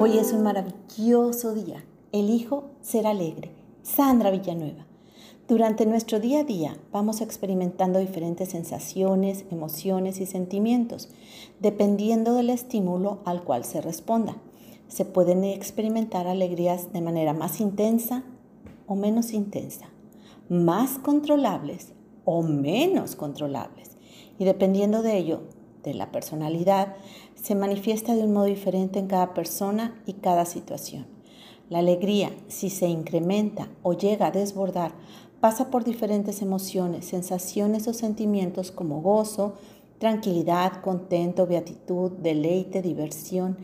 Hoy es un maravilloso día. Elijo ser alegre. Sandra Villanueva. Durante nuestro día a día vamos experimentando diferentes sensaciones, emociones y sentimientos, dependiendo del estímulo al cual se responda. Se pueden experimentar alegrías de manera más intensa o menos intensa, más controlables o menos controlables. Y dependiendo de ello, de la personalidad, se manifiesta de un modo diferente en cada persona y cada situación. La alegría, si se incrementa o llega a desbordar, pasa por diferentes emociones, sensaciones o sentimientos como gozo, tranquilidad, contento, beatitud, deleite, diversión,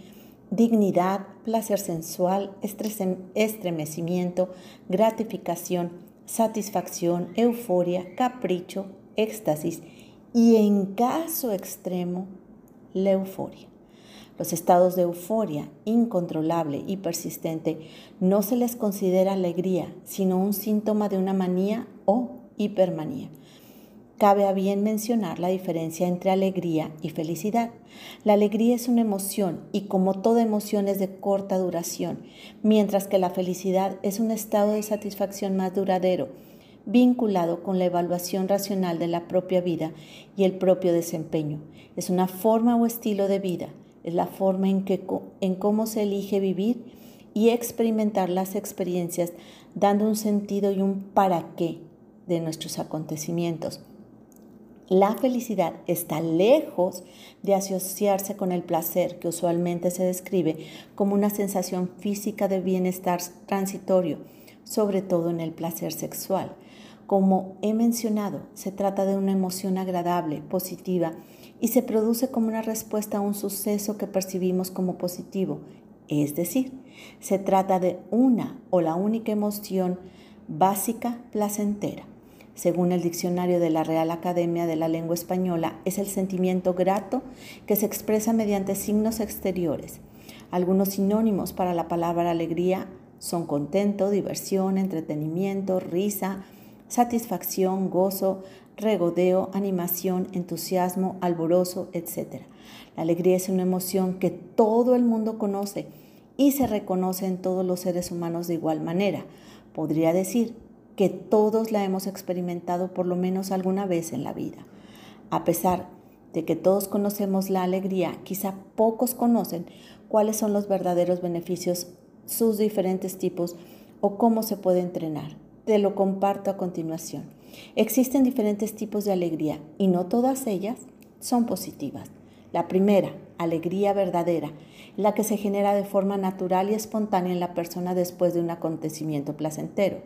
dignidad, placer sensual, estremecimiento, gratificación, satisfacción, euforia, capricho, éxtasis y en caso extremo, la euforia. Los estados de euforia incontrolable y persistente no se les considera alegría, sino un síntoma de una manía o hipermanía. Cabe a bien mencionar la diferencia entre alegría y felicidad. La alegría es una emoción y como toda emoción es de corta duración, mientras que la felicidad es un estado de satisfacción más duradero vinculado con la evaluación racional de la propia vida y el propio desempeño. Es una forma o estilo de vida, es la forma en, que, en cómo se elige vivir y experimentar las experiencias, dando un sentido y un para qué de nuestros acontecimientos. La felicidad está lejos de asociarse con el placer, que usualmente se describe como una sensación física de bienestar transitorio, sobre todo en el placer sexual. Como he mencionado, se trata de una emoción agradable, positiva, y se produce como una respuesta a un suceso que percibimos como positivo. Es decir, se trata de una o la única emoción básica placentera. Según el diccionario de la Real Academia de la Lengua Española, es el sentimiento grato que se expresa mediante signos exteriores. Algunos sinónimos para la palabra alegría son contento, diversión, entretenimiento, risa, satisfacción, gozo, regodeo, animación, entusiasmo, alborozo, etc. La alegría es una emoción que todo el mundo conoce y se reconoce en todos los seres humanos de igual manera. Podría decir que todos la hemos experimentado por lo menos alguna vez en la vida. A pesar de que todos conocemos la alegría, quizá pocos conocen cuáles son los verdaderos beneficios, sus diferentes tipos o cómo se puede entrenar. Te lo comparto a continuación. Existen diferentes tipos de alegría y no todas ellas son positivas. La primera, alegría verdadera, la que se genera de forma natural y espontánea en la persona después de un acontecimiento placentero.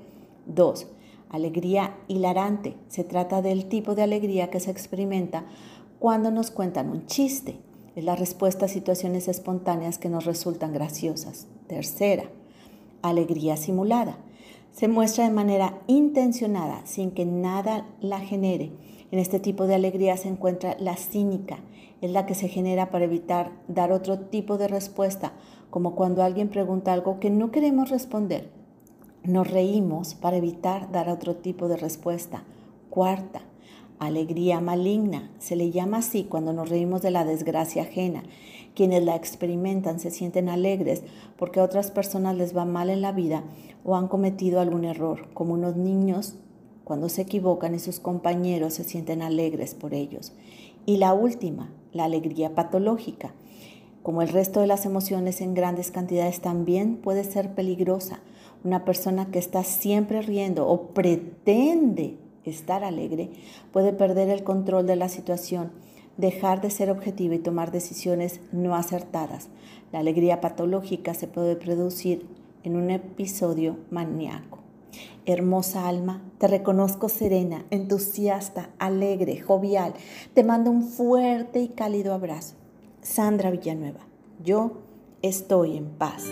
Dos, alegría hilarante. Se trata del tipo de alegría que se experimenta cuando nos cuentan un chiste. Es la respuesta a situaciones espontáneas que nos resultan graciosas. Tercera, alegría simulada se muestra de manera intencionada, sin que nada la genere. En este tipo de alegría se encuentra la cínica, es la que se genera para evitar dar otro tipo de respuesta, como cuando alguien pregunta algo que no queremos responder. Nos reímos para evitar dar otro tipo de respuesta. Cuarta, alegría maligna. Se le llama así cuando nos reímos de la desgracia ajena. Quienes la experimentan se sienten alegres porque a otras personas les va mal en la vida o han cometido algún error, como unos niños cuando se equivocan y sus compañeros se sienten alegres por ellos. Y la última, la alegría patológica. Como el resto de las emociones en grandes cantidades también puede ser peligrosa. Una persona que está siempre riendo o pretende estar alegre, puede perder el control de la situación, dejar de ser objetivo y tomar decisiones no acertadas. La alegría patológica se puede producir en un episodio maníaco. Hermosa alma, te reconozco serena, entusiasta, alegre, jovial. Te mando un fuerte y cálido abrazo. Sandra Villanueva, yo estoy en paz.